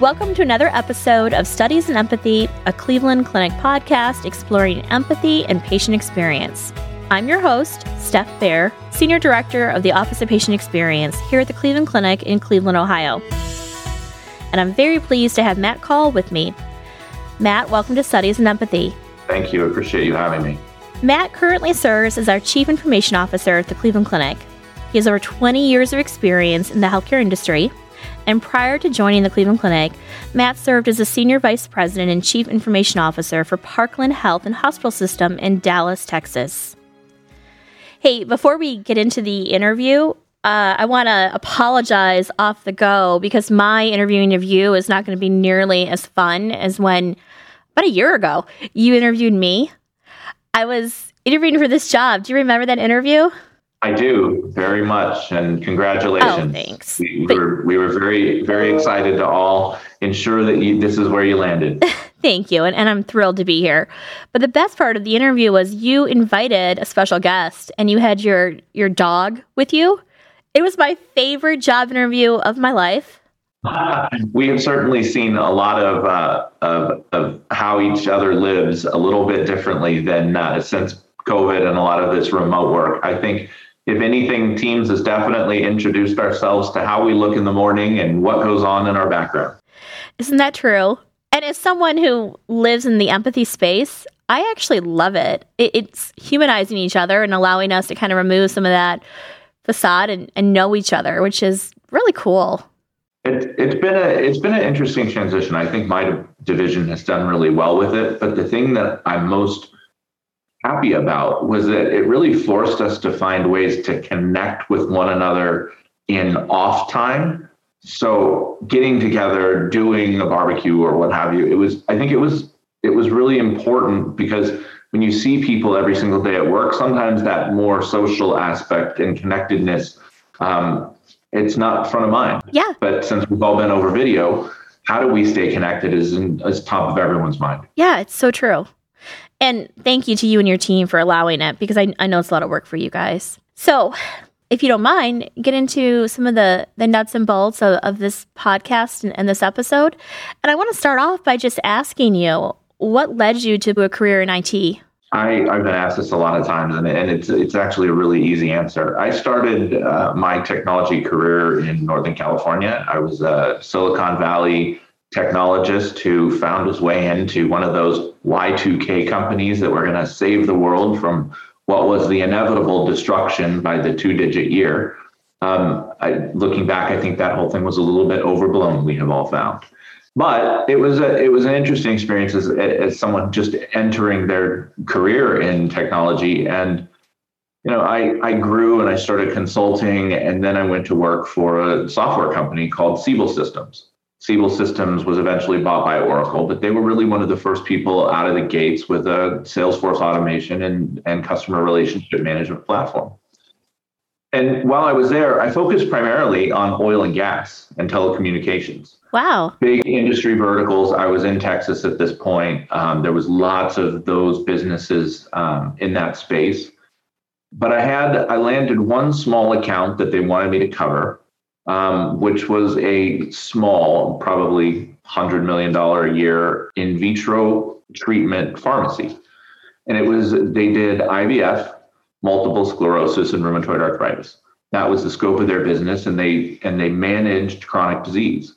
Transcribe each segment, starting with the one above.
Welcome to another episode of Studies in Empathy, a Cleveland Clinic podcast exploring empathy and patient experience. I'm your host, Steph Bear, Senior Director of the Office of Patient Experience here at the Cleveland Clinic in Cleveland, Ohio. And I'm very pleased to have Matt Kull with me. Matt, welcome to Studies in Empathy. Thank you. I appreciate you having me. Matt currently serves as our Chief Information Officer at the Cleveland Clinic. He has over 20 years of experience in the healthcare industry. And prior to joining the Cleveland Clinic, Matt served as a Senior Vice President and Chief Information Officer for Parkland Health and Hospital System in Dallas, Texas. Hey, before we get into the interview, uh, I want to apologize off the go because my interviewing of you is not going to be nearly as fun as when about a year ago you interviewed me. I was interviewing for this job. Do you remember that interview? I do very much, and congratulations. Oh, thanks. We, we were we were very very excited to all ensure that you, this is where you landed. Thank you, and, and I'm thrilled to be here. But the best part of the interview was you invited a special guest, and you had your your dog with you. It was my favorite job interview of my life. we have certainly seen a lot of, uh, of, of how each other lives a little bit differently than uh, since COVID and a lot of this remote work. I think if anything, Teams has definitely introduced ourselves to how we look in the morning and what goes on in our background. Isn't that true? And as someone who lives in the empathy space, I actually love it. it. It's humanizing each other and allowing us to kind of remove some of that facade and, and know each other, which is really cool. It, it's been a it's been an interesting transition. I think my division has done really well with it. But the thing that I'm most happy about was that it really forced us to find ways to connect with one another in off time. So getting together, doing a barbecue or what have you, it was I think it was it was really important because when you see people every single day at work, sometimes that more social aspect and connectedness, um, it's not front of mind. Yeah. But since we've all been over video, how do we stay connected is in, is top of everyone's mind. Yeah, it's so true. And thank you to you and your team for allowing it because I, I know it's a lot of work for you guys. So, if you don't mind, get into some of the, the nuts and bolts of, of this podcast and, and this episode. And I want to start off by just asking you what led you to a career in IT? I, I've been asked this a lot of times, and, and it's it's actually a really easy answer. I started uh, my technology career in Northern California. I was a Silicon Valley technologist who found his way into one of those Y2K companies that were going to save the world from what was the inevitable destruction by the two digit year. Um, I, looking back, I think that whole thing was a little bit overblown, we have all found. But it was a, it was an interesting experience as, as someone just entering their career in technology. And, you know, I, I grew and I started consulting, and then I went to work for a software company called Siebel Systems. Siebel Systems was eventually bought by Oracle, but they were really one of the first people out of the gates with a Salesforce automation and, and customer relationship management platform. And while I was there, I focused primarily on oil and gas and telecommunications. Wow. Big industry verticals. I was in Texas at this point. Um, there was lots of those businesses um, in that space. But I had, I landed one small account that they wanted me to cover um, which was a small, probably $100 million a year in vitro treatment pharmacy. And it was, they did IVF, multiple sclerosis, and rheumatoid arthritis. That was the scope of their business, and they and they managed chronic disease.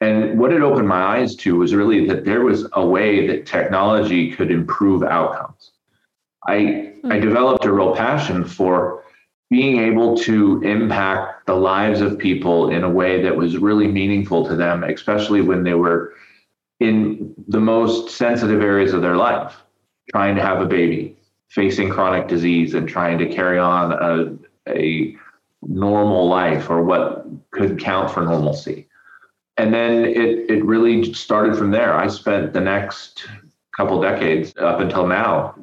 And what it opened my eyes to was really that there was a way that technology could improve outcomes. I. I hmm. developed a real passion for being able to impact the lives of people in a way that was really meaningful to them, especially when they were in the most sensitive areas of their life, trying to have a baby, facing chronic disease, and trying to carry on a, a normal life or what could count for normalcy. And then it, it really started from there. I spent the next couple decades up until now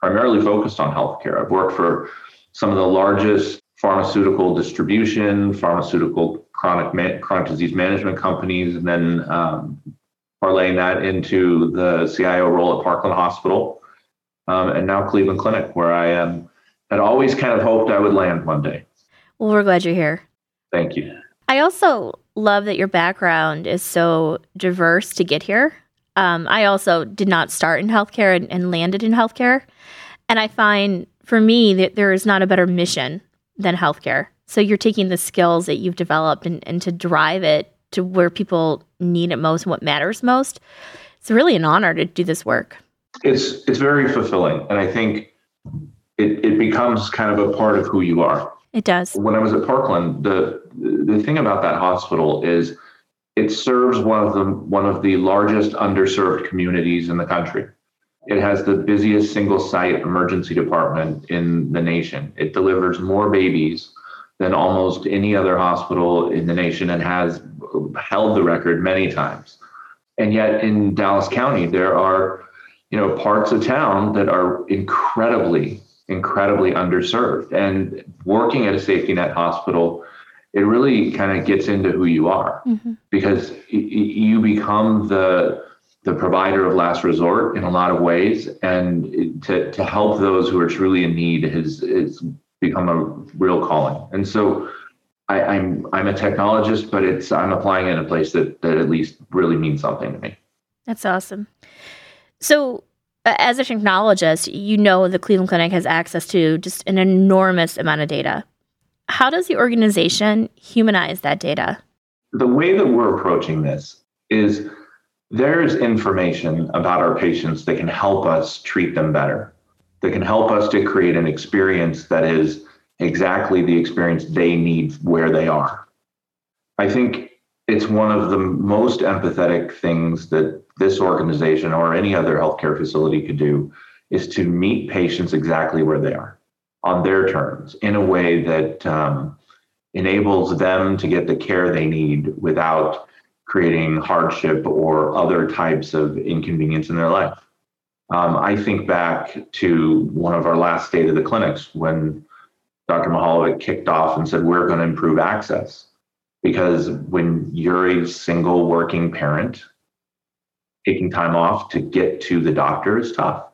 primarily focused on healthcare. I've worked for some of the largest pharmaceutical distribution, pharmaceutical chronic man- chronic disease management companies, and then um, parlaying that into the CIO role at Parkland Hospital, um, and now Cleveland Clinic, where I am. Had always kind of hoped I would land one day. Well, we're glad you're here. Thank you. I also love that your background is so diverse to get here. Um, I also did not start in healthcare and, and landed in healthcare. And I find for me there is not a better mission than healthcare. So you're taking the skills that you've developed and, and to drive it to where people need it most and what matters most. It's really an honor to do this work. It's it's very fulfilling. And I think it, it becomes kind of a part of who you are. It does. When I was at Parkland, the the thing about that hospital is it serves one of the one of the largest underserved communities in the country. It has the busiest single site emergency department in the nation. It delivers more babies than almost any other hospital in the nation and has held the record many times. And yet in Dallas County, there are, you know, parts of town that are incredibly, incredibly underserved. And working at a safety net hospital, it really kind of gets into who you are mm-hmm. because you become the the provider of last resort in a lot of ways and to, to help those who are truly in need has, has become a real calling and so I, am I'm, I'm a technologist, but it's I'm applying it in a place that that at least really means something to me. That's awesome. So, as a technologist, you know the Cleveland Clinic has access to just an enormous amount of data. How does the organization humanize that data? The way that we're approaching this is there's information about our patients that can help us treat them better, that can help us to create an experience that is exactly the experience they need where they are. I think it's one of the most empathetic things that this organization or any other healthcare facility could do is to meet patients exactly where they are on their terms in a way that um, enables them to get the care they need without creating hardship or other types of inconvenience in their life. Um, I think back to one of our last state of the clinics when Dr. Mihaljevic kicked off and said, We're going to improve access. Because when you're a single working parent, taking time off to get to the doctor is tough.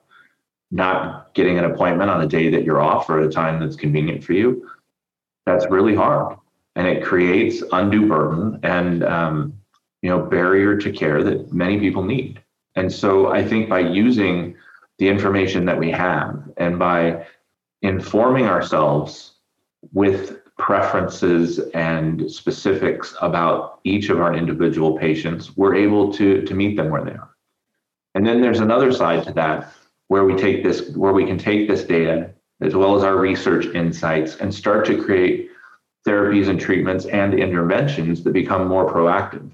Not getting an appointment on a day that you're off or at a time that's convenient for you, that's really hard. And it creates undue burden and um, you know barrier to care that many people need. And so I think by using the information that we have and by informing ourselves with preferences and specifics about each of our individual patients, we're able to, to meet them where they are. And then there's another side to that where we take this, where we can take this data as well as our research insights and start to create therapies and treatments and interventions that become more proactive,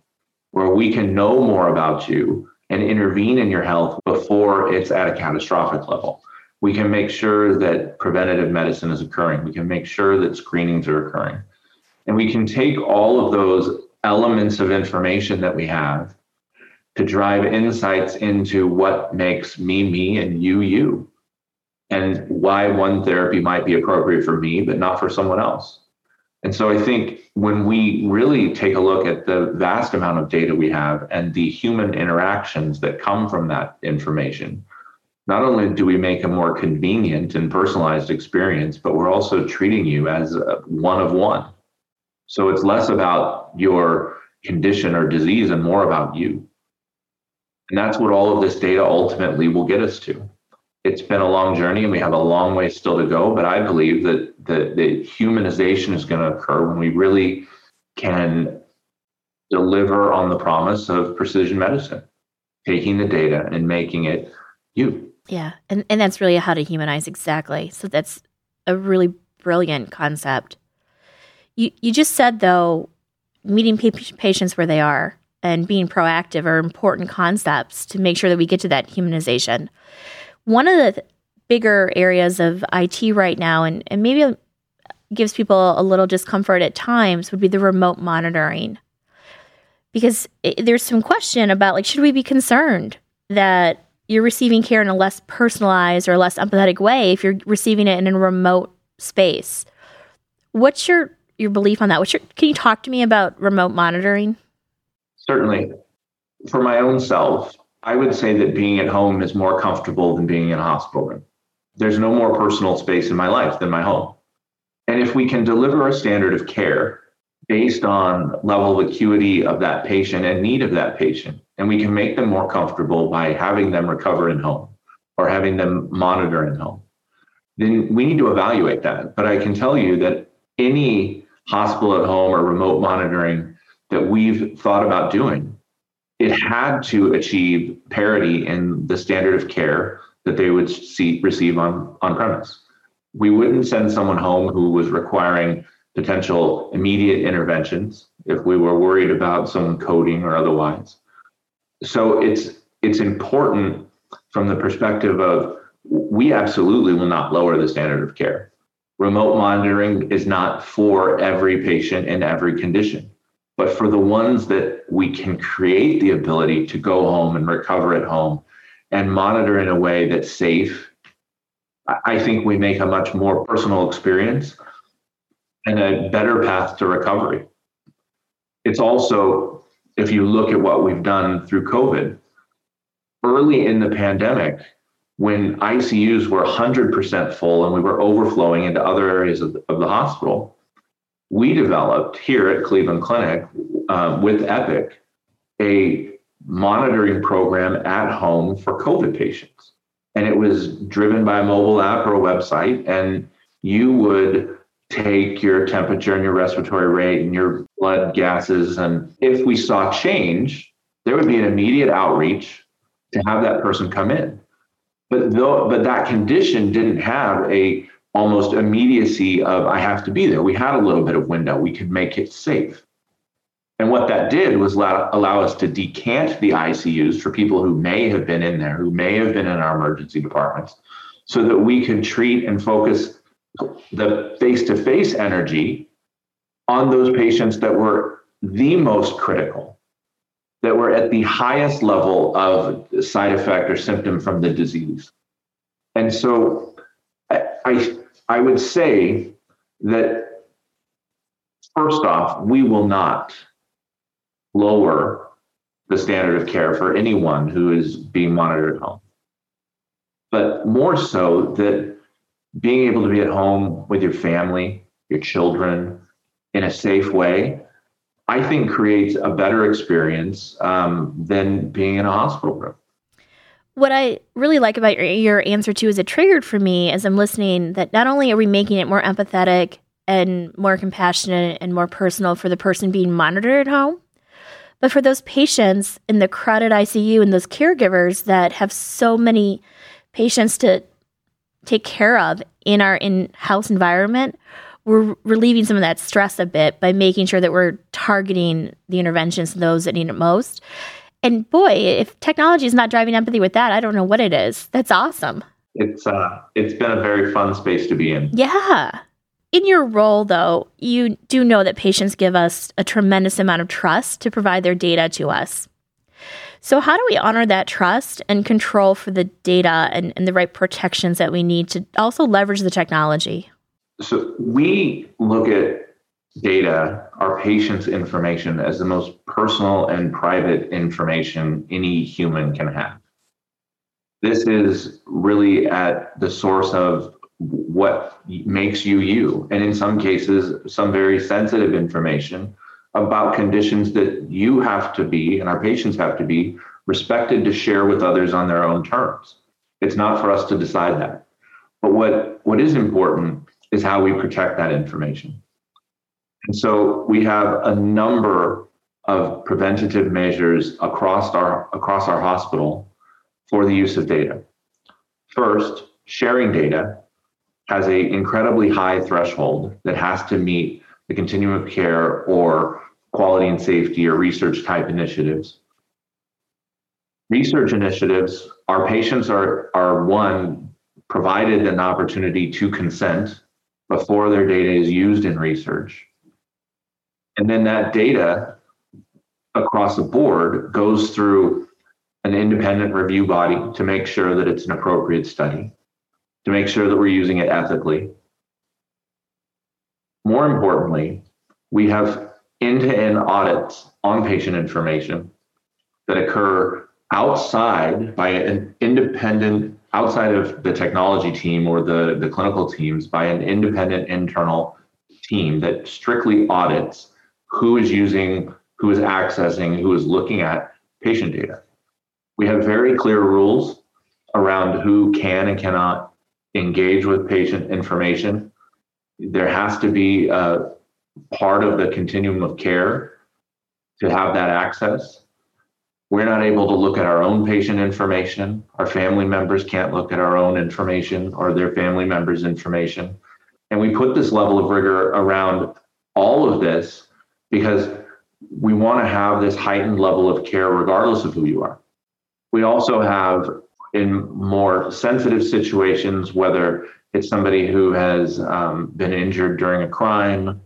where we can know more about you and intervene in your health before it's at a catastrophic level we can make sure that preventative medicine is occurring. We can make sure that screenings are occurring. And we can take all of those elements of information that we have to drive insights into what makes me me and you you and why one therapy might be appropriate for me but not for someone else and so i think when we really take a look at the vast amount of data we have and the human interactions that come from that information not only do we make a more convenient and personalized experience, but we're also treating you as one of one. So it's less about your condition or disease and more about you. And that's what all of this data ultimately will get us to. It's been a long journey and we have a long way still to go, but I believe that the, the humanization is going to occur when we really can deliver on the promise of precision medicine, taking the data and making it you. Yeah. And, and that's really how to humanize exactly. So that's a really brilliant concept. You, you just said, though, meeting patients where they are and being proactive are important concepts to make sure that we get to that humanization. One of the bigger areas of IT right now, and, and maybe gives people a little discomfort at times, would be the remote monitoring. Because it, there's some question about, like, should we be concerned that you're receiving care in a less personalized or less empathetic way if you're receiving it in a remote space. What's your your belief on that? What's your, can you talk to me about remote monitoring? Certainly. For my own self, I would say that being at home is more comfortable than being in a hospital room. There's no more personal space in my life than my home. And if we can deliver a standard of care based on level of acuity of that patient and need of that patient. And we can make them more comfortable by having them recover in home or having them monitor in home. Then we need to evaluate that. But I can tell you that any hospital at home or remote monitoring that we've thought about doing, it had to achieve parity in the standard of care that they would see, receive on, on premise. We wouldn't send someone home who was requiring potential immediate interventions if we were worried about someone coding or otherwise. So it's it's important from the perspective of we absolutely will not lower the standard of care. Remote monitoring is not for every patient in every condition, but for the ones that we can create the ability to go home and recover at home and monitor in a way that's safe, I think we make a much more personal experience and a better path to recovery. It's also, if you look at what we've done through COVID, early in the pandemic, when ICUs were 100% full and we were overflowing into other areas of the, of the hospital, we developed here at Cleveland Clinic uh, with Epic a monitoring program at home for COVID patients. And it was driven by a mobile app or a website. And you would take your temperature and your respiratory rate and your blood gases. And if we saw change, there would be an immediate outreach to have that person come in. But though, but that condition didn't have a almost immediacy of I have to be there. We had a little bit of window. We could make it safe. And what that did was allow, allow us to decant the ICUs for people who may have been in there, who may have been in our emergency departments, so that we could treat and focus the face to face energy on those patients that were the most critical, that were at the highest level of side effect or symptom from the disease. And so I, I, would say that first off, we will not lower the standard of care for anyone who is being monitored at home. But more so that being able to be at home with your family, your children in a safe way, I think creates a better experience um, than being in a hospital room. What I really like about your, your answer to is it triggered for me as I'm listening that not only are we making it more empathetic and more compassionate and more personal for the person being monitored at home, but for those patients in the crowded ICU and those caregivers that have so many patients to take care of in our in-house environment, we're relieving some of that stress a bit by making sure that we're targeting the interventions those that need it most. And boy, if technology is not driving empathy with that, I don't know what it is. That's awesome. It's uh it's been a very fun space to be in. Yeah. In your role though, you do know that patients give us a tremendous amount of trust to provide their data to us. So, how do we honor that trust and control for the data and, and the right protections that we need to also leverage the technology? So, we look at data, our patient's information, as the most personal and private information any human can have. This is really at the source of what makes you you. And in some cases, some very sensitive information about conditions that you have to be and our patients have to be respected to share with others on their own terms. It's not for us to decide that. But what, what is important is how we protect that information. And so we have a number of preventative measures across our across our hospital for the use of data. First, sharing data has an incredibly high threshold that has to meet the continuum of care or quality and safety or research type initiatives. Research initiatives, our patients are, are one, provided an opportunity to consent before their data is used in research. And then that data across the board goes through an independent review body to make sure that it's an appropriate study, to make sure that we're using it ethically, more importantly, we have end to end audits on patient information that occur outside by an independent, outside of the technology team or the, the clinical teams, by an independent internal team that strictly audits who is using, who is accessing, who is looking at patient data. We have very clear rules around who can and cannot engage with patient information. There has to be a part of the continuum of care to have that access. We're not able to look at our own patient information. Our family members can't look at our own information or their family members' information. And we put this level of rigor around all of this because we want to have this heightened level of care regardless of who you are. We also have in more sensitive situations, whether it's somebody who has um, been injured during a crime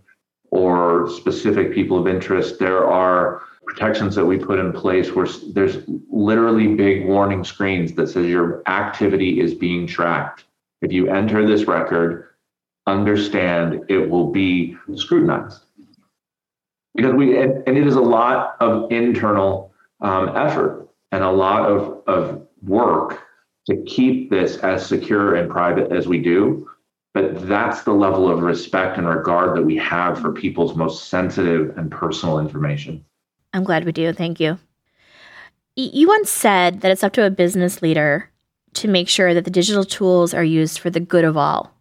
or specific people of interest, there are protections that we put in place where there's literally big warning screens that says your activity is being tracked. If you enter this record, understand it will be scrutinized. Because we, and, and it is a lot of internal um, effort and a lot of, of work to keep this as secure and private as we do but that's the level of respect and regard that we have for people's most sensitive and personal information. I'm glad we do. Thank you. You once said that it's up to a business leader to make sure that the digital tools are used for the good of all.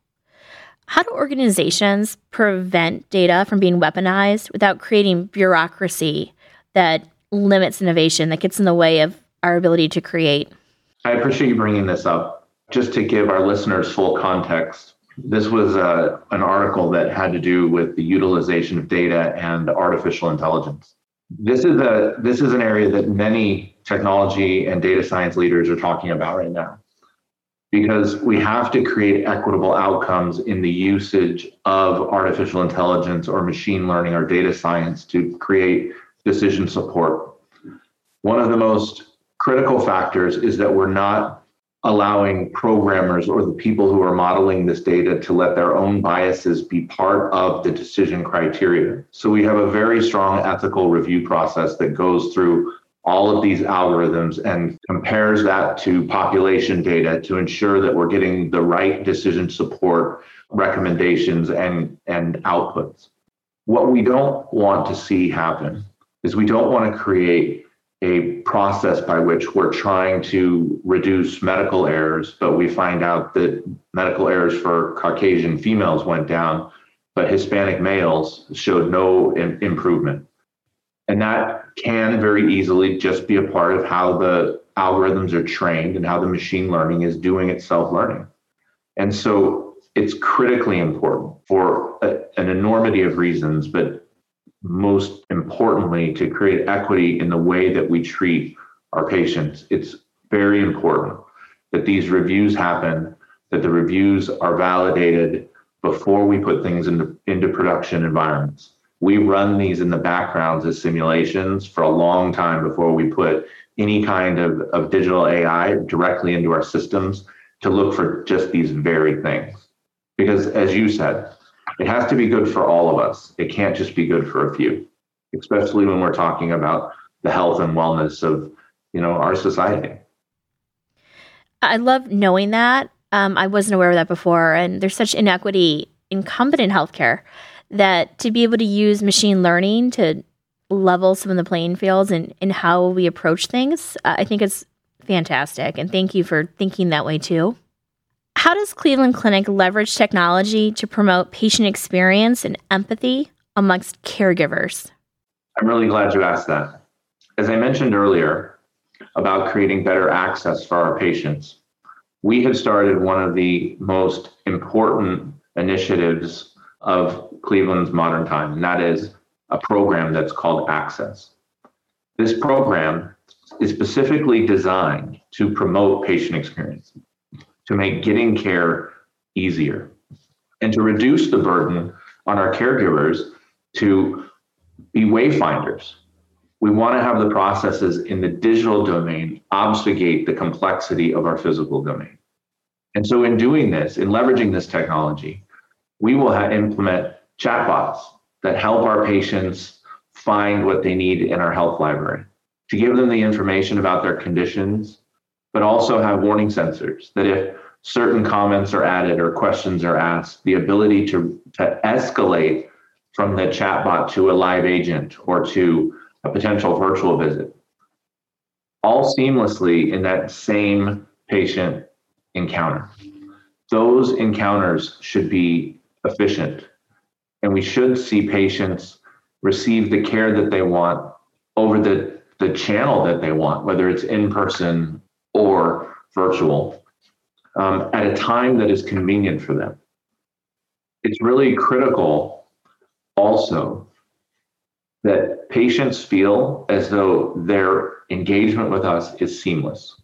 How do organizations prevent data from being weaponized without creating bureaucracy that limits innovation, that gets in the way of our ability to create? I appreciate you bringing this up. Just to give our listeners full context, this was uh, an article that had to do with the utilization of data and artificial intelligence. This is a this is an area that many technology and data science leaders are talking about right now. Because we have to create equitable outcomes in the usage of artificial intelligence or machine learning or data science to create decision support. One of the most critical factors is that we're not allowing programmers or the people who are modeling this data to let their own biases be part of the decision criteria. So we have a very strong ethical review process that goes through all of these algorithms and compares that to population data to ensure that we're getting the right decision support recommendations and, and outputs. What we don't want to see happen is we don't want to create a process by which we're trying to reduce medical errors, but we find out that medical errors for Caucasian females went down, but Hispanic males showed no Im- improvement. And that can very easily just be a part of how the algorithms are trained and how the machine learning is doing its self learning. And so it's critically important for a, an enormity of reasons, but most importantly, to create equity in the way that we treat our patients. It's very important that these reviews happen, that the reviews are validated before we put things into, into production environments. We run these in the backgrounds as simulations for a long time before we put any kind of, of digital AI directly into our systems to look for just these very things. Because as you said, it has to be good for all of us. It can't just be good for a few, especially when we're talking about the health and wellness of, you know, our society. I love knowing that. Um, I wasn't aware of that before, and there's such inequity in healthcare that to be able to use machine learning to level some of the playing fields and, and how we approach things, uh, I think it's fantastic. And thank you for thinking that way too. How does Cleveland Clinic leverage technology to promote patient experience and empathy amongst caregivers? I'm really glad you asked that. As I mentioned earlier about creating better access for our patients, we have started one of the most important initiatives of Cleveland's modern time, and that is a program that's called Access. This program is specifically designed to promote patient experience to make getting care easier and to reduce the burden on our caregivers to be wayfinders. We want to have the processes in the digital domain obfuscate the complexity of our physical domain. And so, in doing this, in leveraging this technology, we will implement chatbots that help our patients find what they need in our health library to give them the information about their conditions but also have warning sensors that if certain comments are added or questions are asked, the ability to, to escalate from the chatbot to a live agent or to a potential virtual visit, all seamlessly in that same patient encounter. Those encounters should be efficient, and we should see patients receive the care that they want over the, the channel that they want, whether it's in person or virtual, um, at a time that is convenient for them. It's really critical also that patients feel as though their engagement with us is seamless.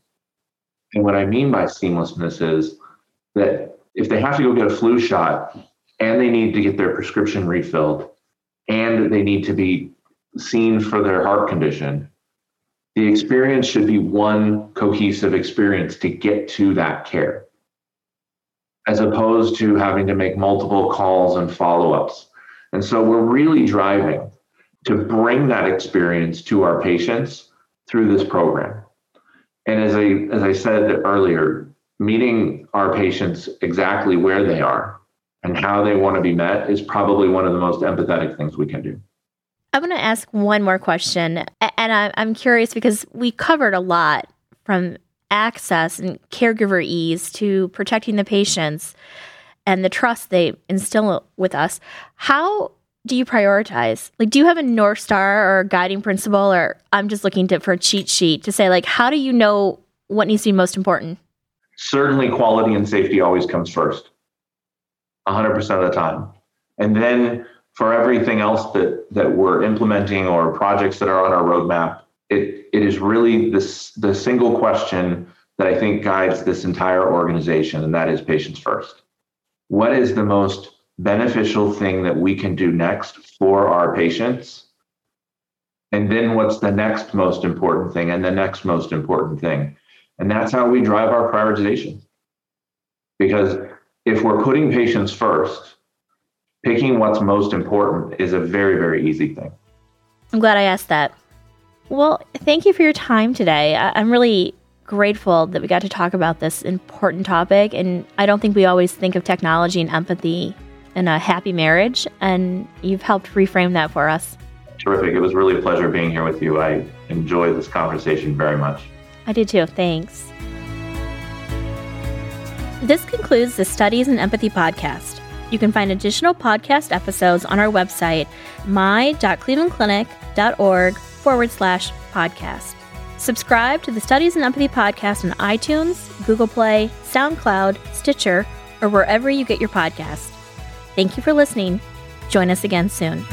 And what I mean by seamlessness is that if they have to go get a flu shot and they need to get their prescription refilled and they need to be seen for their heart condition, the experience should be one cohesive experience to get to that care, as opposed to having to make multiple calls and follow ups. And so we're really driving to bring that experience to our patients through this program. And as I, as I said earlier, meeting our patients exactly where they are and how they want to be met is probably one of the most empathetic things we can do. I'm going to ask one more question. And I'm curious because we covered a lot from access and caregiver ease to protecting the patients and the trust they instill with us. How do you prioritize? Like, do you have a North Star or a guiding principle, or I'm just looking to, for a cheat sheet to say, like, how do you know what needs to be most important? Certainly, quality and safety always comes first, 100% of the time. And then for everything else that, that we're implementing or projects that are on our roadmap, it, it is really this, the single question that I think guides this entire organization, and that is patients first. What is the most beneficial thing that we can do next for our patients? And then what's the next most important thing and the next most important thing? And that's how we drive our prioritization. Because if we're putting patients first, picking what's most important is a very, very easy thing. I'm glad I asked that. Well, thank you for your time today. I- am really grateful that we got to talk about this important topic. And I don't think we always think of technology and empathy in a happy marriage. And you've helped reframe that for us. Terrific. It was really a pleasure being here with you. I enjoyed this conversation very much. I did too. Thanks. This concludes the Studies in Empathy podcast. You can find additional podcast episodes on our website, my.clevelandclinic.org forward slash podcast. Subscribe to the Studies in Empathy podcast on iTunes, Google Play, SoundCloud, Stitcher, or wherever you get your podcast. Thank you for listening. Join us again soon.